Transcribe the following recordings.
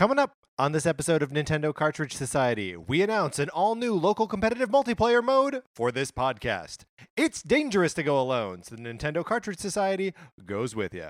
Coming up on this episode of Nintendo Cartridge Society, we announce an all new local competitive multiplayer mode for this podcast. It's dangerous to go alone, so the Nintendo Cartridge Society goes with you.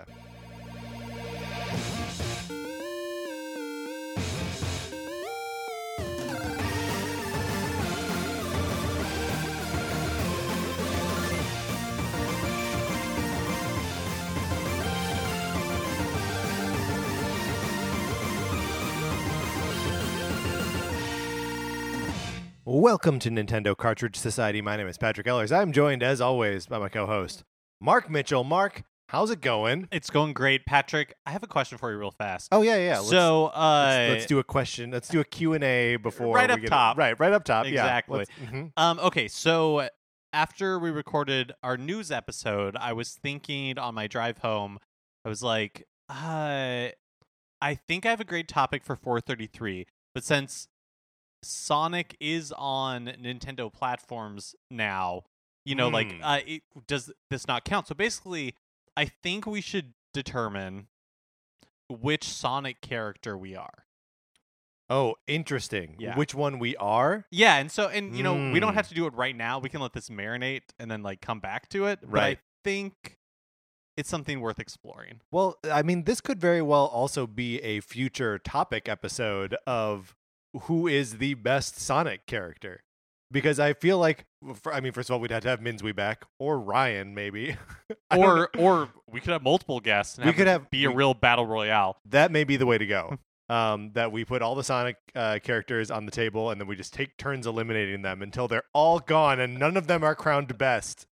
Welcome to Nintendo Cartridge Society. My name is Patrick Ellers. I'm joined, as always, by my co host, Mark Mitchell. Mark, how's it going? It's going great, Patrick. I have a question for you, real fast. Oh, yeah, yeah. Let's, so, uh, let's, let's do a question. Let's do a Q&A before Right we up get top. Right, right up top. Exactly. Yeah. Mhm. um, okay, so after we recorded our news episode, I was thinking on my drive home, I was like, uh, I think I have a great topic for 433, but since Sonic is on Nintendo platforms now, you know, like, Hmm. uh, it, does this not count? So basically, I think we should determine which Sonic character we are. Oh, interesting. Yeah. Which one we are? Yeah, and so and you know we don't Mm. have to do it right now. We can let this marinate and then like come back to it. But Right. I think it's something worth exploring. Well, I mean, this could very well also be a future topic episode of who is the best Sonic character. Because I feel like, for, I mean, first of all, we'd have to have Minzui back or Ryan, maybe. I don't know. Or or we could have multiple guests. We have could have- be a real battle royale. that may be the way to go. Um, that we put all the Sonic uh, characters on the table and then we just take turns eliminating them until they're all gone and none of them are crowned best.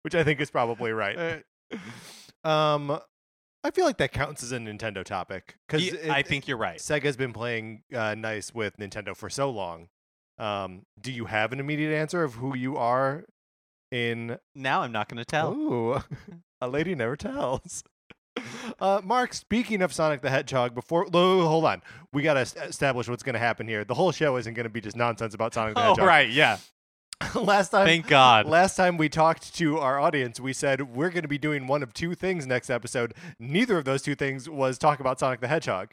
Which I think is probably right. um, I feel like that counts as a Nintendo topic because Ye- I think you're right. Sega's been playing uh, nice with Nintendo for so long. Um, do you have an immediate answer of who you are in Now I'm not going to tell. Ooh, a lady never tells. Uh, Mark, speaking of Sonic the Hedgehog, before oh, hold on, we got to establish what's going to happen here. The whole show isn't going to be just nonsense about Sonic the Oh Hedgehog. right, yeah. last time, Thank God. last time we talked to our audience, we said we're going to be doing one of two things next episode. Neither of those two things was talk about Sonic the Hedgehog.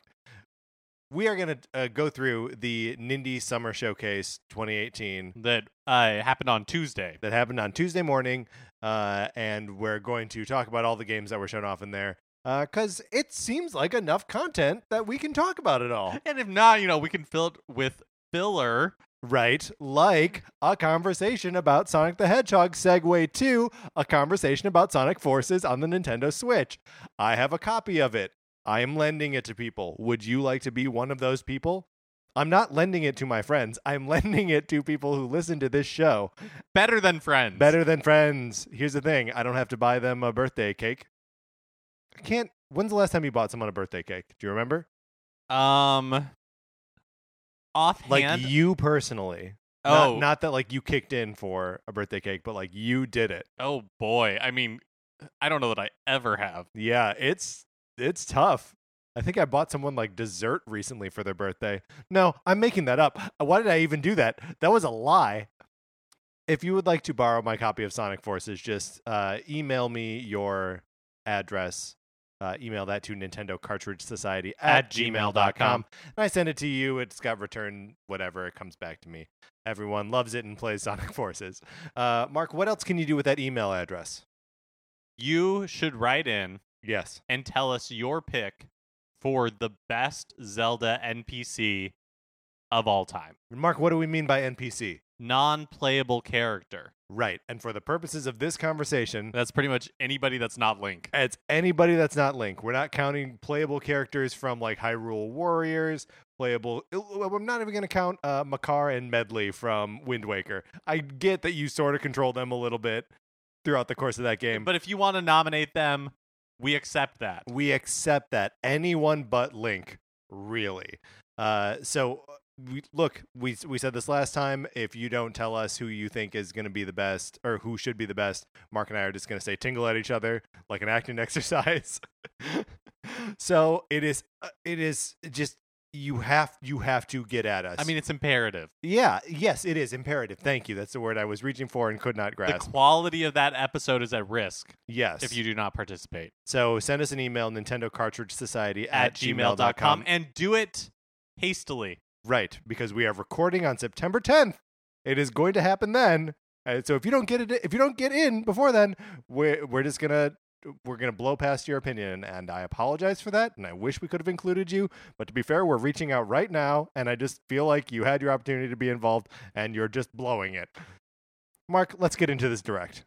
We are going to uh, go through the Nindy Summer Showcase 2018 that uh, happened on Tuesday. that happened on Tuesday morning, uh, and we're going to talk about all the games that were shown off in there because it seems like enough content that we can talk about it all. And if not, you know, we can fill it with filler. Right? Like a conversation about Sonic the Hedgehog segue to a conversation about Sonic Forces on the Nintendo Switch. I have a copy of it. I am lending it to people. Would you like to be one of those people? I'm not lending it to my friends. I'm lending it to people who listen to this show. Better than friends. Better than friends. Here's the thing I don't have to buy them a birthday cake. I can't. When's the last time you bought someone a birthday cake? Do you remember? Um offhand Like you personally. Oh. Not, not that like you kicked in for a birthday cake, but like you did it. Oh boy. I mean, I don't know that I ever have. Yeah, it's it's tough. I think I bought someone like dessert recently for their birthday. No, I'm making that up. Why did I even do that? That was a lie. If you would like to borrow my copy of Sonic Forces, just uh, email me your address. Uh, email that to Nintendo Cartridge Society at, gmail.com. And I send it to you. It's got return whatever. It comes back to me. Everyone loves it and plays Sonic Forces. Uh, Mark, what else can you do with that email address? You should write in Yes. and tell us your pick for the best Zelda NPC of all time. Mark, what do we mean by NPC? Non-playable character. Right. And for the purposes of this conversation, That's pretty much anybody that's not Link. it's anybody that's not Link. We're not counting playable characters from like Hyrule Warriors, playable. I'm not even going to count uh, Makar and Medley from Wind Waker. I get that you sort of control them a little bit throughout the course of that game. But if you want to nominate them, we accept that. we accept that anyone but Link, really. Uh, so we look, we we said this last time. If you don't tell us who you think is going to be the best or who should be the best, Mark and I are just going to say tingle at each other like an acting exercise. so it is, uh, it is just you have you have to get at us. I mean, it's imperative. yeah, yes, it is imperative. Thank you. That's the word I was reaching for and could not grasp. The quality of that episode is at risk yes. if you do not participate so send us an email, Nintendo Cartridge Society at gmail.com and do it hastily. Right, because we are recording on September 10th. It is going to happen then. And so if you don't get it, if you don't get in before then, we're we're just gonna we're gonna blow past your opinion, and I apologize for that. And I wish we could have included you, but to be fair, we're reaching out right now, and I just feel like you had your opportunity to be involved, and you're just blowing it. Mark, let's get into this direct.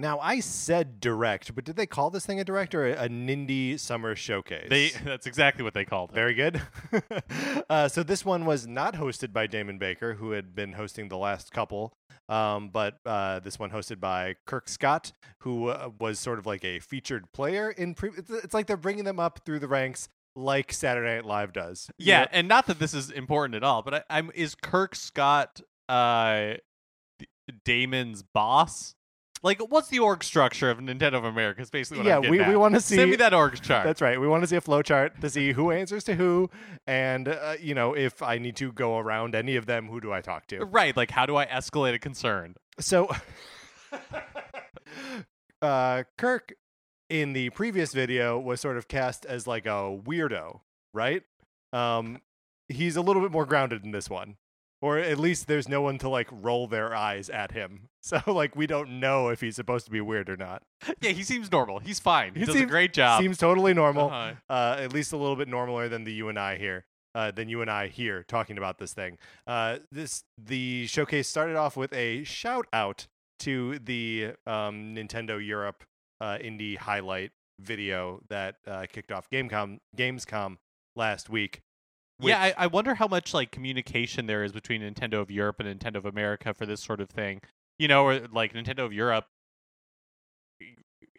Now I said direct, but did they call this thing a direct or a, a Nindy Summer Showcase? They that's exactly what they called it. Very good. uh, so this one was not hosted by Damon Baker, who had been hosting the last couple, um, but uh, this one hosted by Kirk Scott, who uh, was sort of like a featured player in. Pre- it's, it's like they're bringing them up through the ranks, like Saturday Night Live does. Yeah, know? and not that this is important at all, but I, I'm is Kirk Scott uh Damon's boss? Like, what's the org structure of Nintendo of America? Is basically what yeah. We, at. we want to see. Send me that org chart. That's right. We want to see a flow chart to see who answers to who, and uh, you know if I need to go around any of them, who do I talk to? right. Like, how do I escalate a concern? So, uh, Kirk in the previous video was sort of cast as like a weirdo, right? Um, he's a little bit more grounded in this one, or at least there's no one to like roll their eyes at him. So, like, we don't know if he's supposed to be weird or not. Yeah, he seems normal. He's fine. He, He does seems- a great job. Seems totally normal. Uh-huh. uh, at least a little bit normaler than the you and I here, uh, than you and I here talking about this thing. Uh, this the showcase started off with a shout out to the um, Nintendo Europe uh, indie highlight video that uh, kicked off Gamecom Gamescom last week. Yeah, I, I wonder how much like communication there is between Nintendo of Europe and Nintendo of America for this sort of thing. You know, or like Nintendo of Europe.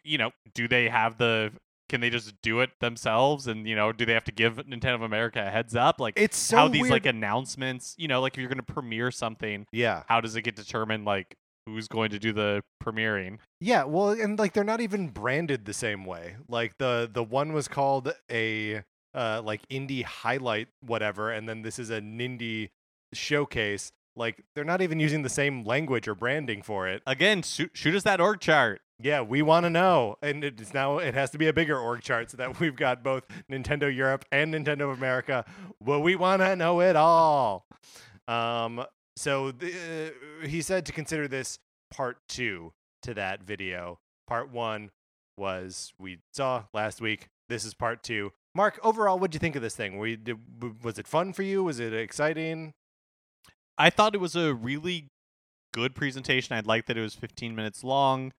You know, do they have the? Can they just do it themselves? And you know, do they have to give Nintendo of America a heads up? Like it's so how these weird. like announcements. You know, like if you're going to premiere something, yeah, how does it get determined? Like who's going to do the premiering? Yeah, well, and like they're not even branded the same way. Like the the one was called a uh like indie highlight whatever, and then this is a Nindy showcase. Like they're not even using the same language or branding for it. Again, shoot, shoot us that org chart. Yeah, we want to know, and it's now it has to be a bigger org chart so that we've got both Nintendo Europe and Nintendo of America. Well, we want to know it all. Um, so the, uh, he said to consider this part two to that video. Part one was we saw last week. This is part two. Mark, overall, what'd you think of this thing? You, did, was it fun for you? Was it exciting? I thought it was a really good presentation. I liked that it was 15 minutes long.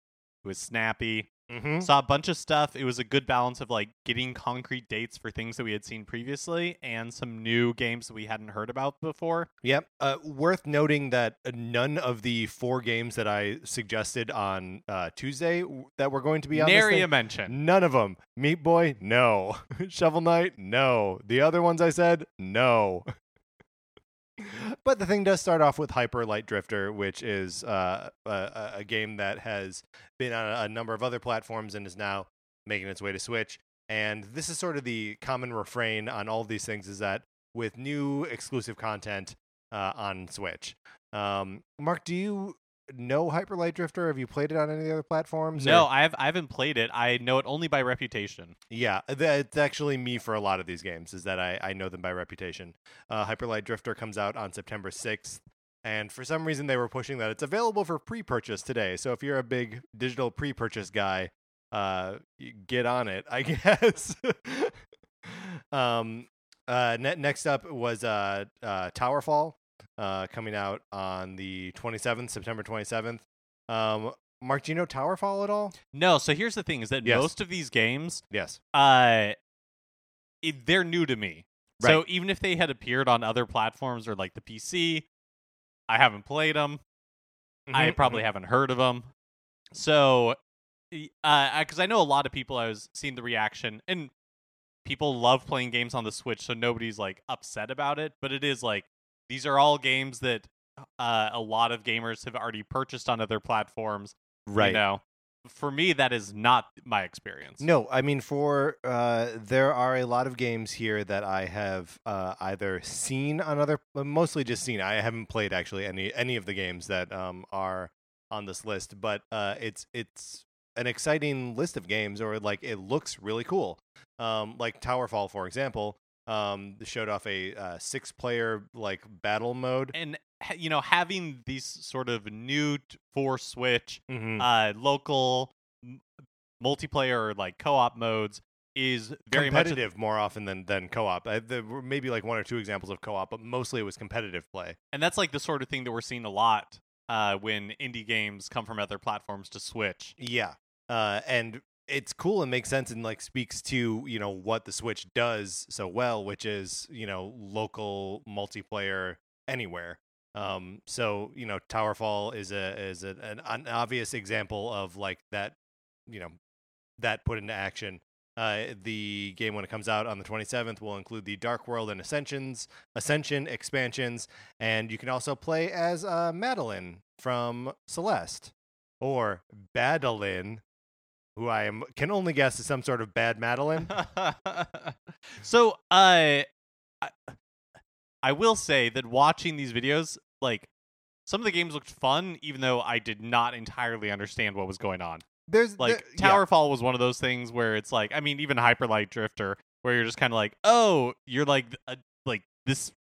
It was snappy. Mm-hmm. Saw a bunch of stuff. It was a good balance of like getting concrete dates for things that we had seen previously and some new games that we hadn't heard about before. Yep. Uh, worth noting that uh, none of the four games that I suggested on uh, Tuesday w- that were going to be on this Nary thing, a mention. none of them. Meat Boy, no. Shovel Knight, no. The other ones I said, no. but the thing does start off with Hyper Light Drifter, which is uh, a, a- game that has been on a, number of other platforms and is now making its way to Switch. And this is sort of the common refrain on all these things is that with new exclusive content uh, on Switch. Um, Mark, do you know Hyper Light Drifter? Have you played it on any other platforms? No, or- I have I haven't played it. I know it only by reputation. Yeah, that's actually me for a lot of these games. Is that I, I know them by reputation. Uh, Hyper Light Drifter comes out on September sixth, and for some reason they were pushing that it's available for pre-purchase today. So if you're a big digital pre-purchase guy, uh, get on it, I guess. um, uh, ne- next up was uh, uh, Towerfall, uh, coming out on the 27th, September 27th. Um, Mark, do you know Towerfall at all? No, so here's the thing: is that Yes. most of these games, Yes. uh, it, they're new to me. So even if they had appeared on other platforms or like the PC, I haven't played them. I Mhm, probably haven't heard of them. So, y- uh, because I know a lot of people, I was seeing the reaction, and people love playing games on the Switch, so nobody's like upset about it. But it is like these are all games that uh, a lot of gamers have already purchased on other platforms. right. You know, for me, that is not my experience. No, I mean for uh, there are a lot of games here that I have uh, either seen on other, mostly just seen. I haven't played actually any any of the games that um, are on this list, but uh, it's it's an exciting list of games, or like it looks really cool. Um, like Towerfall, for example, um, showed off a uh, six player like battle mode. And you know, having these sort of new t- for Switch Mm-hmm. uh, local m- multiplayer or like co-op modes is very much a- competitive more often than than co-op. Uh, there were maybe like one or two examples of co-op, but mostly it was competitive play. and that's like the sort of thing that we're seeing a lot uh, when indie games come from other platforms to Switch. Yeah. Uh, and it's cool and makes sense and like speaks to, you know, what the Switch does so well, which is, you know, local multiplayer anywhere. Um, so, you know, Towerfall is a is a, an, an obvious example of like that, you know, that put into action. Uh, the game when it comes out on the 27th will include the Dark World and Ascensions, Ascension expansions, and you can also play as uh, Madeline from Celeste or Badeline, who I am can only guess is some sort of bad Madeline. so, uh, I, I will say that watching these videos, like some of the games looked fun, even though I did not entirely understand what was going on. There's Like there- yeah. Towerfall was one of those things where it's like, I mean, even Hyperlight Drifter, where you're just kind of like, oh, you're like, a, like this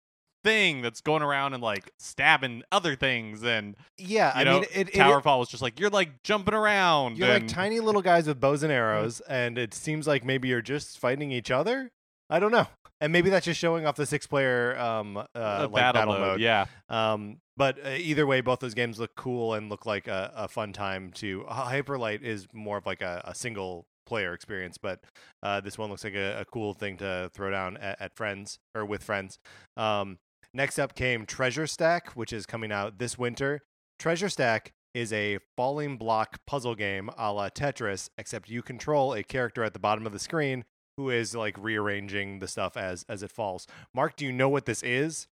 thing that's going around and like stabbing other things, and Yeah, you I mean, it, it, Towerfall was just like you're like jumping around. you're like tiny little guys with bows and arrows, and it seems like maybe you're just fighting each other. I don't know, and maybe that's just showing off the six-player um uh, uh, like battle, battle, mode. mode. Yeah, Um, but uh, either way, both those games look cool and look like a, a fun time to. Hyperlight is more of like a, a single player experience, but uh, this one looks like a, a cool thing to throw down at, at friends or with friends. Um, next up came Treasure Stack, which is coming out this winter. Treasure Stack is a falling block puzzle game a la Tetris, except you control a character at the bottom of the screen who is like rearranging the stuff as as it falls. Mark, do you know what this is?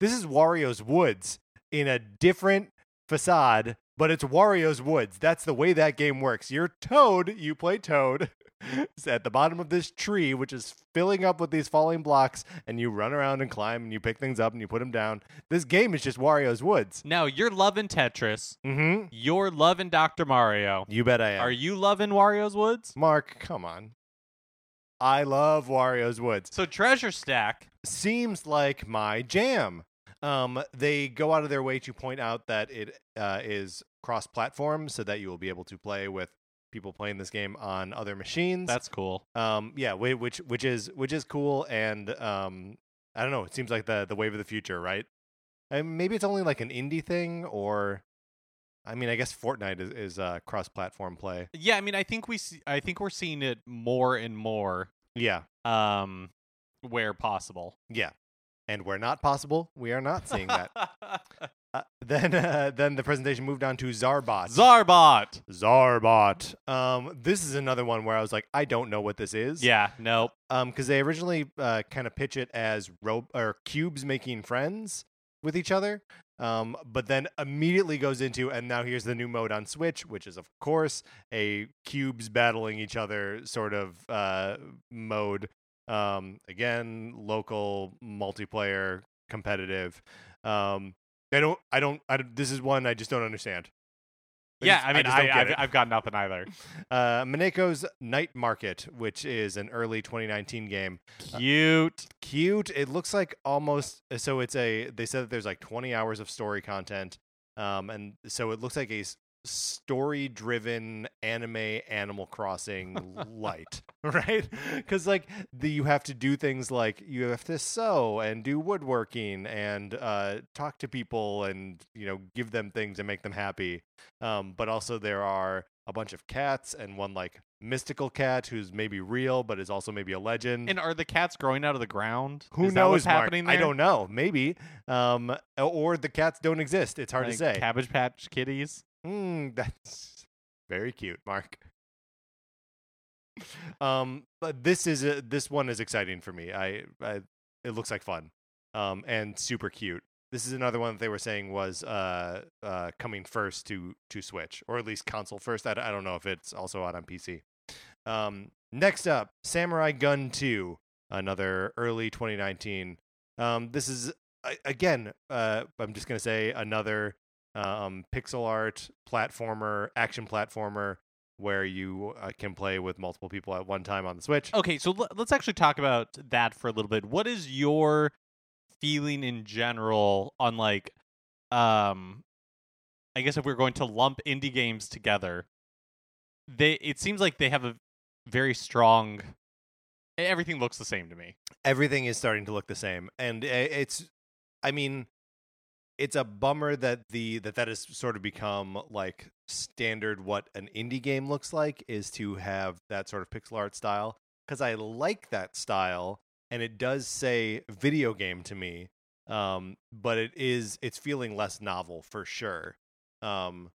This is Wario's Woods in a different facade, but it's Wario's Woods. That's the way that game works. You're Toad, you play Toad. At the bottom of this tree, which is filling up with these falling blocks, and you run around and climb and you pick things up and you put them down. This game is just Wario's Woods. now you're loving Tetris. Mm-hmm. You're loving Dr. Mario. You bet I am. Are you loving Wario's Woods? Mark, come on. I love Wario's Woods. So Treasure Stack. seems like my jam. Um, they go out of their way to point out that it uh, is cross-platform, so that you will be able to play with people playing this game on other machines. That's cool. um, yeah, which which is which is cool, and um, I don't know. It seems like the the wave of the future, right? And maybe it's only like an indie thing, or I mean, I guess Fortnite is is uh, cross-platform play. Yeah, I mean, I think we see, I think we're seeing it more and more Yeah, um where possible. yeah. And where not possible, we are not seeing that. Uh, then, uh, then the presentation moved on to Zarvot. Zarvot. Zarvot. Um, this is another one where I was like, I don't know what this is. Yeah, nope. Um, because they originally uh, kind of pitch it as ro- or cubes making friends with each other. Um, but then immediately goes into, and now here's the new mode on Switch, which is of course a cubes battling each other sort of uh mode. Um, again, local multiplayer, competitive. Um, I don't, I don't, I don't this is one I just don't understand. yeah, just- I mean, I I, have got nothing either. Uh, Mineko's Night Market, which is an early 2019 game. Cute. Cute. It looks like almost so. It's a. They said that there's like 20 hours of story content, um, and so it looks like a story-driven anime Animal Crossing light, right? Because like the you have to do things like you have to sew and do woodworking and uh, talk to people and you know give them things and make them happy. Um, but also there are a bunch of cats and one like mystical cat who's maybe real but is also maybe a legend. And are the cats growing out of the ground? Who Is knows? what's Mark? happening there? I don't know. Maybe. Um, or the cats don't exist. It's hard Like to say. Cabbage Patch Kitties. Mm, that's very cute, Mark. um, but this is a, this one is exciting for me. I, I it looks like fun, um, and super cute. this is another one that they were saying was uh, uh, coming first to to Switch, or at least console first. I, I don't know if it's also out on PC. Um, next up, Samurai Gunn 2, another early 2019. Um, this is again, uh, I'm just gonna say another um, pixel art platformer, action platformer, where you uh, can play with multiple people at one time on the Switch. Okay, so l- let's actually talk about that for a little bit. What is your feeling in general on like um I guess if we're going to lump indie games together, they it seems like they have a very strong everything looks the same to me. everything is starting to look the same and uh, it's i mean it's a bummer that the that that has sort of become like standard what an indie game looks like is to have that sort of pixel art style because i like that style and it does say video game to me um but it is it's feeling less novel for sure um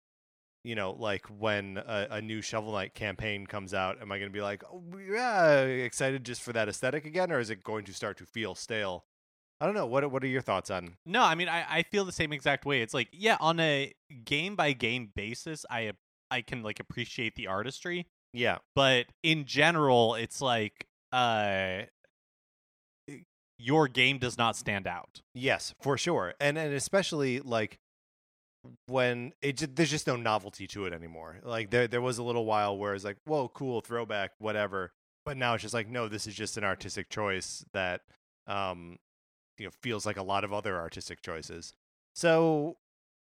you know, like when a, a new Shovel Knight campaign comes out, am I going to be like, oh, yeah, excited just for that aesthetic again, or is it going to start to feel stale? I don't know. What What are your thoughts on? No, I mean I, I feel the same exact way. It's like, yeah, on a game by game basis, I I can like appreciate the artistry, Yeah, but in general, it's like uh your game does not stand out. yes, for sure, and and especially like when it just, there's just no novelty to it anymore. Like there there was a little while where it's like, whoa, cool throwback, whatever, but now it's just like, no, this is just an artistic choice that um you know feels like a lot of other artistic choices. So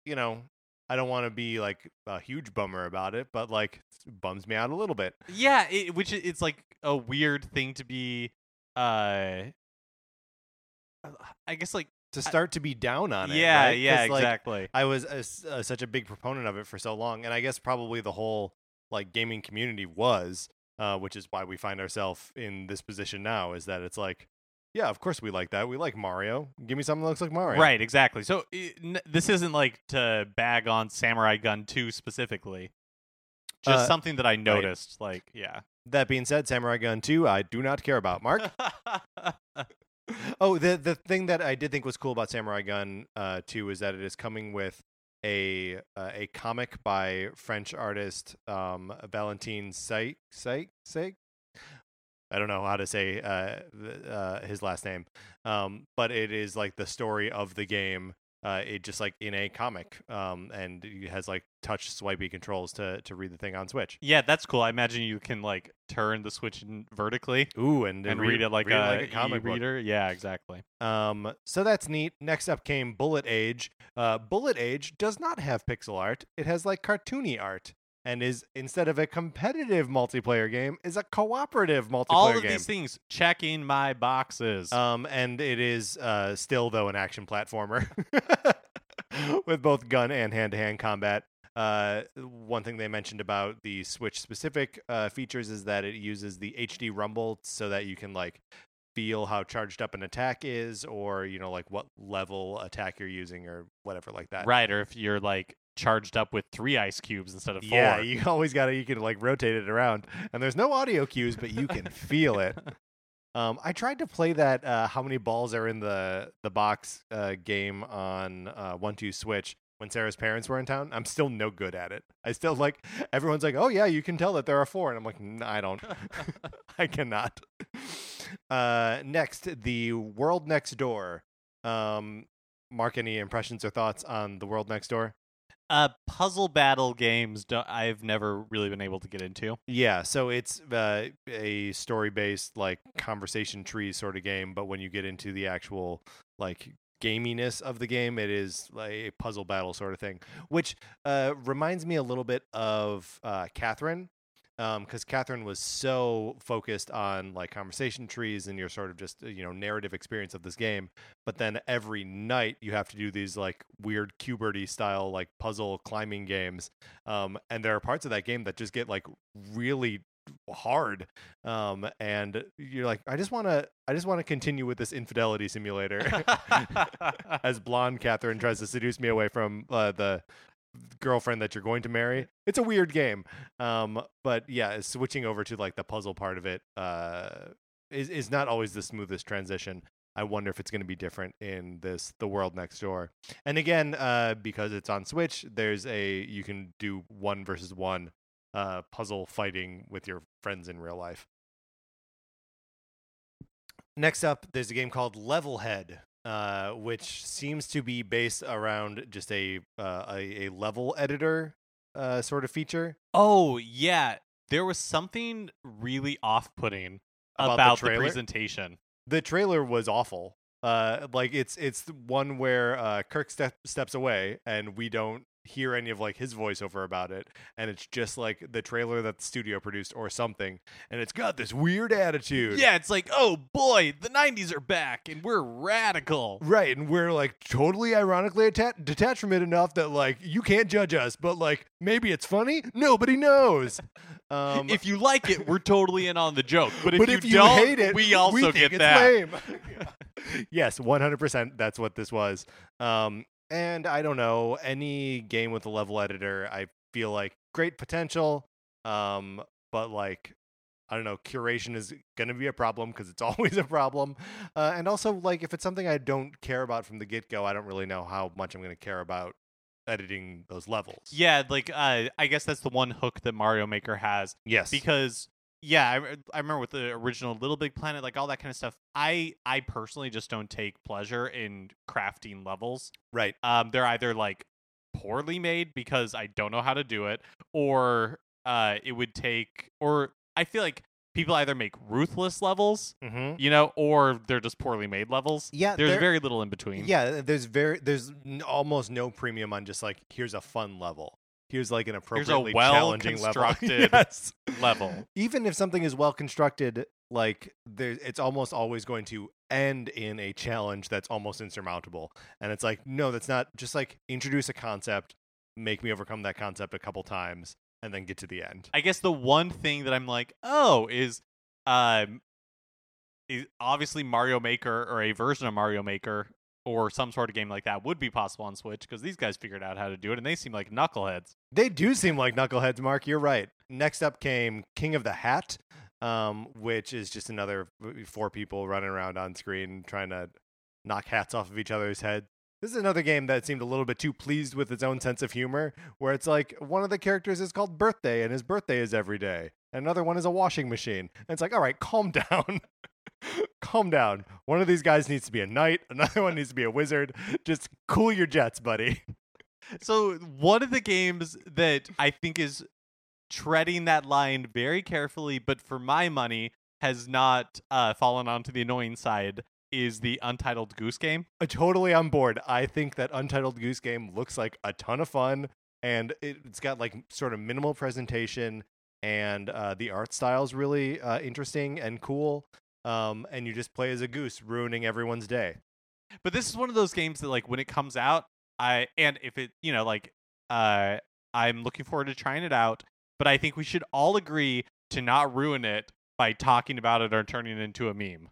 you know. I don't want to be like a huge bummer about it, but like it bums me out a little bit. Yeah, it, which it's like a weird thing to be uh I guess like To start to be down on it. yeah, right? yeah, like, exactly. I was a uh, such a big proponent of it for so long, and I guess probably the whole like gaming community was, uh, which is why we find ourselves in this position now. Is that it's like, yeah, of course we like that. We like Mario. Give me something that looks like Mario. Right, exactly. So i n- this isn't like to bag on Samurai Gunn 2 specifically. Just Uh, something that I noticed like, yeah. That being said, Samurai Gunn Two, I do not care about. Mark. oh, the the thing that I did think was cool about Samurai Gunn uh, Two is that it is coming with a uh, a comic by French artist um, Valentine Say Say Say. I don't know how to say uh, uh, his last name, um, but it is like the story of the game. Uh, it just like in a comic, um, and it has like touch swipey controls to to read the thing on Switch. yeah, that's cool. I imagine you can like turn the switch in vertically Ooh, and, and read, it like a, a comic book. reader. Yeah, exactly. Um, so that's neat. Next up came Bullet Age. Uh, Bullet Age does not have pixel art. It has like cartoony art, and is instead of a competitive multiplayer game, is a cooperative multiplayer game. All of game. these things checking my boxes. Um, and it is uh still though an action platformer with both gun and hand to hand combat. Uh, one thing they mentioned about the Switch specific uh, features is that it uses the HD rumble so that you can like feel how charged up an attack is, or you know like what level attack you're using, or whatever like that. right, or if you're like charged up with three ice cubes instead of four. Yeah, you always got to you can like rotate it around, and there's no audio cues, but you can feel it. Um, I tried to play that uh, how many balls are in the the box uh, game on uh, One Two Switch when Sarah's parents were in town. I'm still no good at it. I still like everyone's like, oh yeah, you can tell that there are four, and I'm like, "N- I don't, I cannot. Uh, next, the World Next Door. Um, Mark, any impressions or thoughts on the World Next Door? Uh, puzzle battle games do- I've never really been able to get into. Yeah, so it's uh, a story-based like conversation tree sort of game, but when you get into the actual like gaminess of the game, it is like a puzzle battle sort of thing, which uh, reminds me a little bit of uh, Catherine, because Catherine was so focused on like conversation trees and your sort of just uh, you know narrative experience of this game. But then every night you have to do these like weird Cuberty style like puzzle climbing games, um, and there are parts of that game that just get like really hard um and you're like i just want to i just want to continue with this infidelity simulator as blonde catherine tries to seduce me away from uh, the girlfriend that you're going to marry it's a weird game um but yeah switching over to like the puzzle part of it uh is, is not always the smoothest transition I wonder if it's going to be different in this The World Next Door. And again, uh, because it's on Switch, there's a you can do one versus one uh, puzzle fighting with your friends in real life. Next up, there's a game called Levelhead, uh, which seems to be based around just a uh, a, a level editor uh, sort of feature. Oh yeah, there was something really off-putting About the about, the, trailer? presentation. The trailer was awful. Uh, like it's it's one where uh, Kirk step, steps away and we don't hear any of like his voiceover about it, and it's just like the trailer that the studio produced or something, and it's got this weird attitude. Yeah, it's like, oh boy, the '90s are back, and we're radical. Right, and we're like totally ironically atta- detached from it enough that like you can't judge us, but like maybe it's funny. Nobody knows. Um, if you like it, we're totally in on the joke. But if, but you, if you don't, hate it, we also think get that. yes, one hundred percent. That's what this was. Um, and I don't know any game with a level editor. I feel like great potential. Um, but like I don't know, curation is going to be a problem because it's always a problem. Uh, and also, like, if it's something I don't care about from the get go, I don't really know how much I'm going to care about editing those levels. Yeah, like uh, I guess that's the one hook that Mario Maker has Yes. because yeah, I, I remember with the original Little Big Planet, like all that kind of stuff. I I personally just don't take pleasure in crafting levels. right. Um, they're either like poorly made because I don't know how to do it, or uh, it would take, or I feel like people either make ruthless levels, Mm-hmm. you know, or they're just poorly made levels. Yeah. There's very little in between. Yeah, there's very there's n- almost no premium on just like here's a fun level. Here's like an appropriately well challenging level. yes. level. Even if something is well constructed, like there, it's almost always going to end in a challenge that's almost insurmountable. And it's like, no, that's not. Just like introduce a concept, make me overcome that concept a couple times, and then get to the end. I guess the one thing that I'm like, oh, is um, is obviously Mario Maker or a version of Mario Maker or some sort of game like that would be possible on Switch because these guys figured out how to do it and they seem like knuckleheads. They do seem like knuckleheads, Mark. You're right. Next up came King of the Hat, um, which is just another four people running around on screen trying to knock hats off of each other's heads. This is another game that seemed a little bit too pleased with its own sense of humor, where it's like one of the characters is called Birthday, and his birthday is every day. Another one is a washing machine. And it's like, all right, calm down. calm down. One of these guys needs to be a knight, another one needs to be a wizard. Just cool your jets, buddy. So one of the games that I think is treading that line very carefully, but for my money has not uh, fallen onto the annoying side is the Untitled Goose Game. uh, totally on board. I think that Untitled Goose Game looks like a ton of fun, and it, it's got like sort of minimal presentation, and uh, the art style is really uh, interesting and cool. Um, and you just play as a goose, ruining everyone's day. But this is one of those games that like when it comes out, I and if it you know like uh I'm looking forward to trying it out, but I think we should all agree to not ruin it by talking about it or turning it into a meme.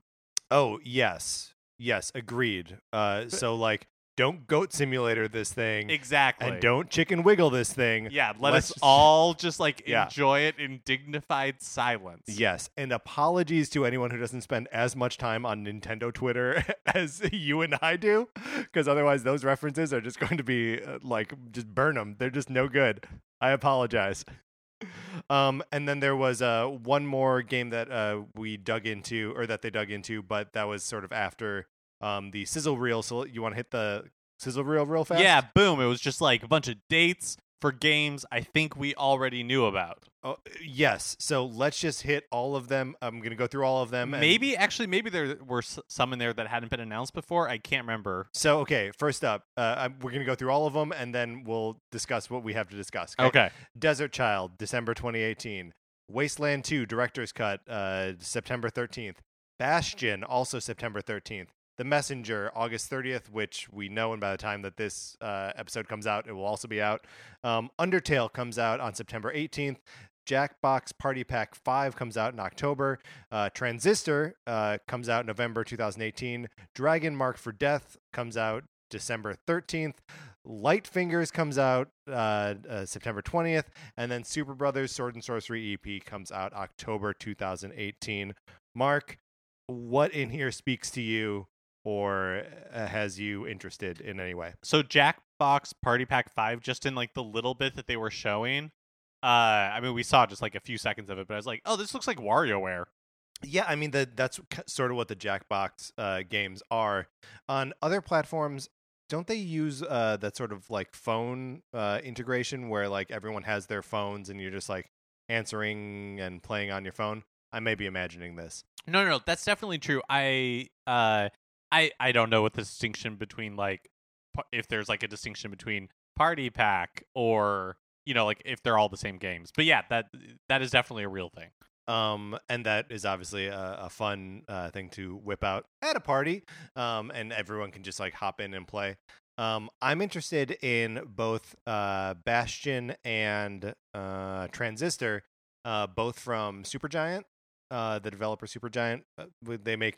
Oh yes, yes, agreed. Uh, so like, don't goat simulator this thing, Exactly. and don't chicken wiggle this thing. yeah, let let's us all just like Yeah. enjoy it in dignified silence. Yes, and apologies to anyone who doesn't spend as much time on Nintendo Twitter as you and I do, because otherwise those references are just going to be uh, like just burn them. They're just no good. I apologize. Um, and then there was uh one more game that uh we dug into, or that they dug into, but that was sort of after um the sizzle reel. So you want to hit the sizzle reel real fast? Yeah, boom. It was just like a bunch of dates for games I think we already knew about. Oh, yes. So let's just hit all of them. I'm gonna go through all of them. and- Maybe actually maybe there were s- some in there that hadn't been announced before. I can't remember. So okay, first up, uh, I'm- we're gonna go through all of them, and then we'll discuss what we have to discuss. Okay. Desert Child, December 2018. Wasteland 2, Director's Cut, uh, September 13th. Bastion, also September 13th. The Messenger, August 30th, which we know, and by the time that this uh, episode comes out, it will also be out. Um, Undertale comes out on September 18th. Jackbox Party Pack 5 comes out in October. Uh, Transistor uh, comes out November 2018. Dragon Mark for Death comes out December 13th. Light Fingers comes out uh, uh, September 20th. And then Super Brothers Sword and Sworcery EP comes out October 2018. Mark, what in here speaks to you or uh, has you interested in any way? So Jackbox Party Pack 5 just in like the little bit that they were showing. Uh I mean we saw just like a few seconds of it, but I was like, "Oh, this looks like WarioWare." Yeah, I mean the, that's sort of what the Jackbox uh, games are. On other platforms, don't they use uh, that sort of like phone uh, integration where like everyone has their phones and you're just like answering and playing on your phone? I may be imagining this. No, no, no, that's definitely true. I uh I I don't know what the distinction between like if there's like a distinction between Party Pack or you know like if they're all the same games. But yeah, that that is definitely a real thing. um, and that is obviously a, a fun uh, thing to whip out at a party, um, and everyone can just like hop in and play. Um, I'm interested in both uh, Bastion and uh, Transistor, uh, both from Supergiant, uh, the developer Supergiant. Uh, they make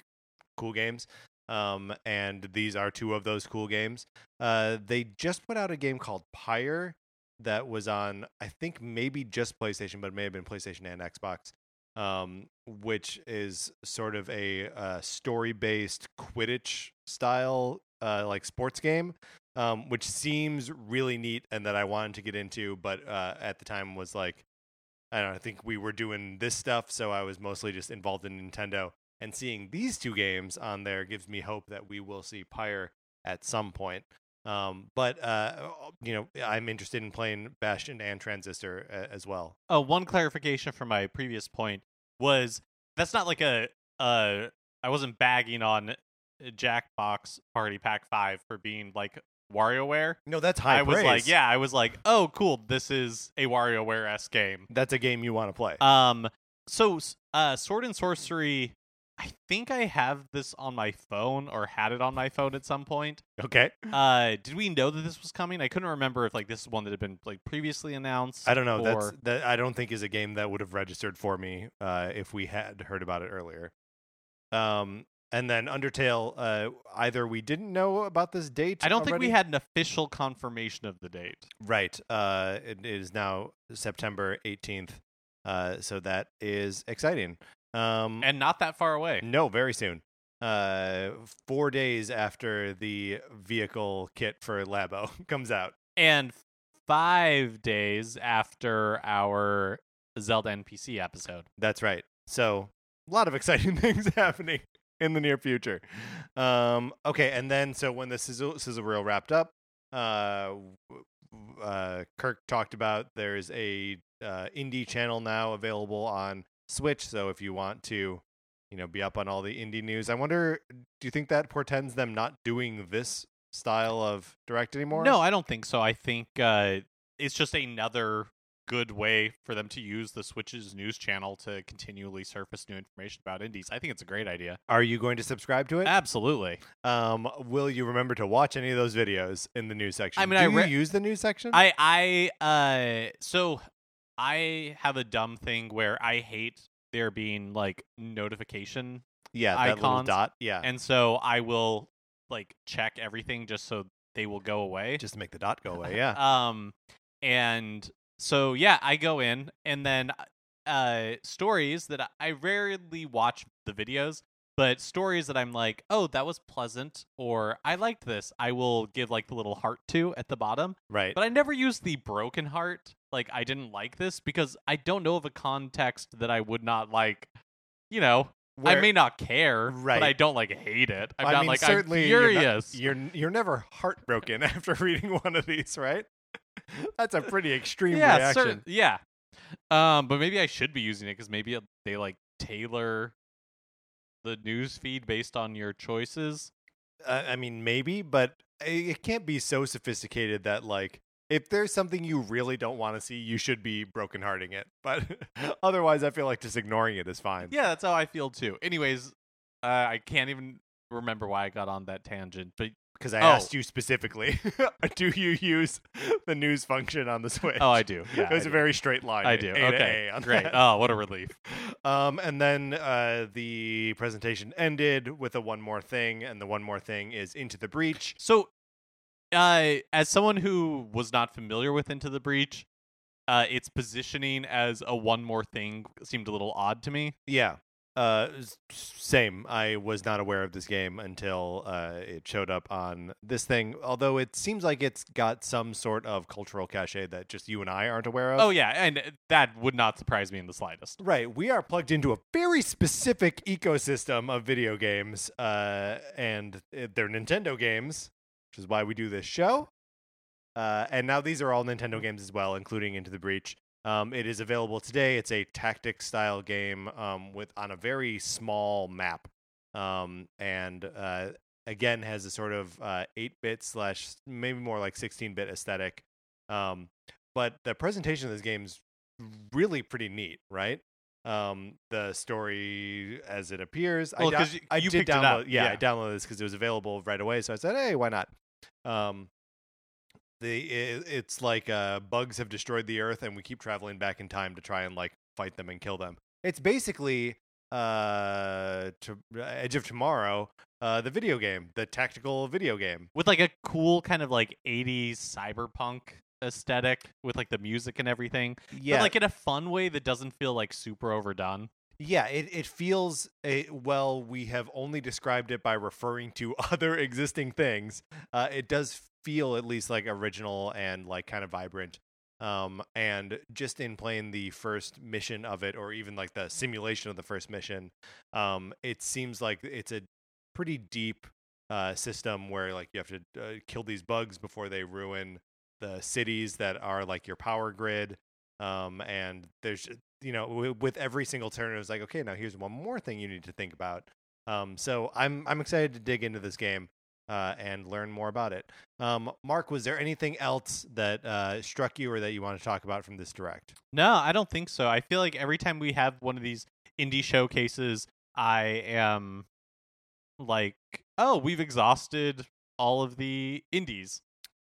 cool games, um, and these are two of those cool games. Uh, they just put out a game called Pyre that was on, I think, maybe just PlayStation, but it may have been PlayStation and Xbox um, which is sort of a uh, story-based Quidditch style, uh, like sports game, um, which seems really neat and that I wanted to get into, but uh, at the time was like, I don't know, I think we were doing this stuff, so I was mostly just involved in Nintendo. And seeing these two games on there gives me hope that we will see Pyre at some point. Um, but uh, you know, I'm interested in playing Bastion and Transistor a- as well. Oh, one clarification from my previous point was that's not like a uh I wasn't bagging on Jackbox Party Pack 5 for being like WarioWare. No, that's high I was like, yeah, I was like, "Oh, cool. This is a WarioWare s game." that's a game you want to play. Um, so uh, Sword and Sworcery. I think I have this on my phone or had it on my phone at some point. okay, Uh, did we know that this was coming? I couldn't remember if like this is one that had been like previously announced. I don't know. That's that. I don't think is a game that would have registered for me uh, if we had heard about it earlier. Um, and then Undertale. Uh, either we didn't know about this date. I don't think we had an official confirmation of the date. Right. Uh, it is now September eighteenth. Uh, so that is exciting. Um, And not that far away. no, very soon. Uh, four days after the vehicle kit for Labo comes out. And five days after our Zelda NPC episode. That's right. So a lot of exciting things happening in the near future. Um, okay, and then so when the sizzle sizzle reel wrapped up, uh, uh, Kirk talked about there's a uh, indie channel now available on Switch. So if you want to, you know, be up on all the indie news, I wonder, do you think that portends them not doing this style of direct anymore? No, I don't think so. I think uh, it's just another good way for them to use the Switch's news channel to continually surface new information about indies. I think it's a great idea. Are you going to subscribe to it? Absolutely. Um, will you remember to watch any of those videos in the news section? I mean, do I you use the news section? I I uh so I have a dumb thing where I hate there being like notification yeah, that little icons, dot. Yeah, and so I will like check everything just so they will go away. just to make the dot go away. Yeah. Um, and so yeah, I go in and then uh stories that I- I rarely watch the videos, but stories that I'm like, oh, that was pleasant, or I liked this. I will give like the little heart to at the bottom, right. but I never use the broken heart. Like I didn't like this because I don't know of a context that I would not like. You know, I may not care, Right. but I don't like hate it. I'm I not mean, like certainly I'm you're not- furious. You're, you're never heartbroken after reading one of these, right? That's a pretty extreme yeah, reaction. yeah. Um, but maybe I should be using it because maybe it- they like tailor the news feed based on your choices. Uh, I mean, maybe, but it it can't be so sophisticated that like if there's something you really don't want to see, you should be brokenhearting it. But otherwise, I feel like just ignoring it is fine. Yeah, that's how I feel too. Anyways, uh, I can't even remember why I got on that tangent, but Because I Oh. asked you specifically, do you use the news function on the Switch? oh, I do. Yeah, it was I a do. very straight line. I do. A okay, great. that. Oh, what a relief. Um, and then uh, the presentation ended with a one more thing, and the one more thing is Into the Breach. So, uh, as someone who was not familiar with Into the Breach, uh, its positioning as a one more thing seemed a little odd to me. Yeah, Uh, same. I was not aware of this game until uh, it showed up on this thing. Although it seems like it's got some sort of cultural cachet that just you and I aren't aware of. Oh yeah, and that would not surprise me in the slightest. Right, we are plugged into a very specific ecosystem of video games, uh, and uh, they're Nintendo games, which is why we do this show. Uh, and now these are all Nintendo games as well, including Into the Breach. Um, it is available today. It's a tactic style game um, with on a very small map, um, and uh, again has a sort of eight bit slash maybe more like sixteen bit aesthetic. Um, but the presentation of this game is really pretty neat, right? Um, the story as it appears. Well, I, 'cause dou- y- I you did picked it download. up, Yeah, I downloaded this because it was available right away. So I said, hey, why not? The it, it's like uh, bugs have destroyed the earth, and we keep traveling back in time to try and like fight them and kill them. It's basically uh, to, Edge of Tomorrow, uh, the video game, the tactical video game. With like a cool kind of like 80s cyberpunk aesthetic with like the music and everything. Yeah, But like in a fun way that doesn't feel like super overdone. Yeah, it, it feels a, well. We have only described it by referring to other existing things. Uh, it does feel at least like original and like kind of vibrant. Um, and just in playing the first mission of it, or even like the simulation of the first mission, um, it seems like it's a pretty deep uh, system where like you have to uh, kill these bugs before they ruin the cities that are like your power grid um, and there's you know with every single turn it was like okay now here's one more thing you need to think about um, so i'm i'm excited to dig into this game uh, and learn more about it. Um, mark was there anything else that uh, struck you or that you want to talk about from this direct? No, I don't think so. I feel like every time we have one of these indie showcases, I am like, oh, we've exhausted all of the indies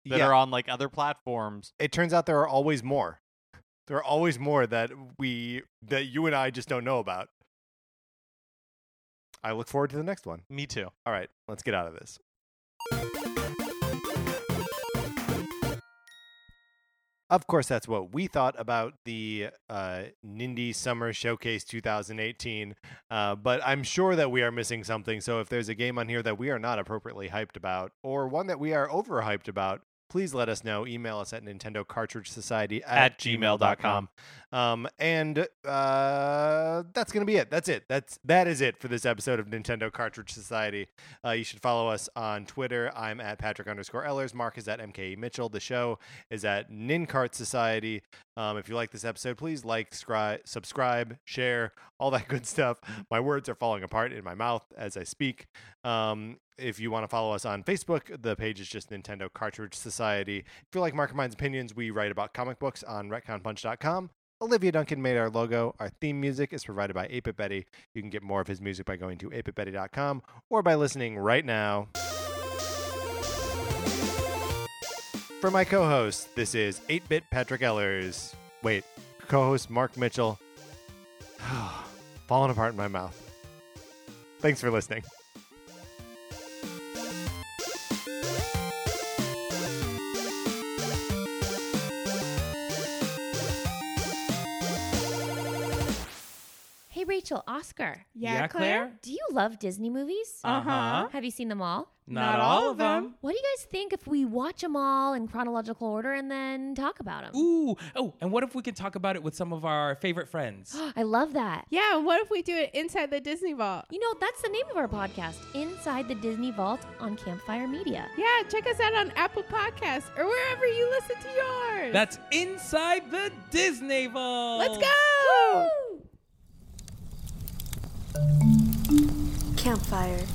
that yeah. are on like other platforms. it turns out there are always more. There are always more that we that you and i just don't know about. I look forward to the next one. Me too. all right let's get out of this Of course, that's what we thought about the uh, Nindy Summer Showcase 2018. Uh, but I'm sure that we are missing something. So if there's a game on here that we are not appropriately hyped about, or one that we are overhyped about, please let us know. Email us at Nintendo Cartridge Society at, At gmail.com. Um, and uh, that's gonna be it. That's it. That's that is it for this episode of Nintendo Cartridge Society. Uh, you should follow us on Twitter. I'm at Patrick underscore Ellers. Mark is at MKE Mitchell. The show is at Nincart Society. Um, if you like this episode, please like, scri- subscribe, share, all that good stuff. My words are falling apart in my mouth as I speak. Um, if you want to follow us on Facebook, the page is just Nintendo Cartridge Society. If you like Mark and Mine's opinions, we write about comic books on retconpunch.com. Olivia Duncan made our logo. Our theme music is provided by 8 Betty. You can get more of his music by going to 8bitbetty.com or by listening right now. For my co host, this is 8 Bit Patrick Ellers. Wait, co host Mark Mitchell. Falling apart in my mouth. Thanks for listening. Hey, Rachel, Oscar. Yeah, Yeah, Claire? Claire? Do you love Disney movies? Uh huh. Have you seen them all? Not all of them. What do you guys think if we watch them all in chronological order and then talk about them? Ooh. Oh, and what if we could talk about it with some of our favorite friends? I love that. Yeah, and what if we do it inside the Disney Vault? You know, that's the name of our podcast, Inside the Disney Vault on Campfire Media. Yeah, check us out on Apple Podcasts or wherever you listen to yours. That's inside the Disney Vault. Let's go! Woo! Campfire.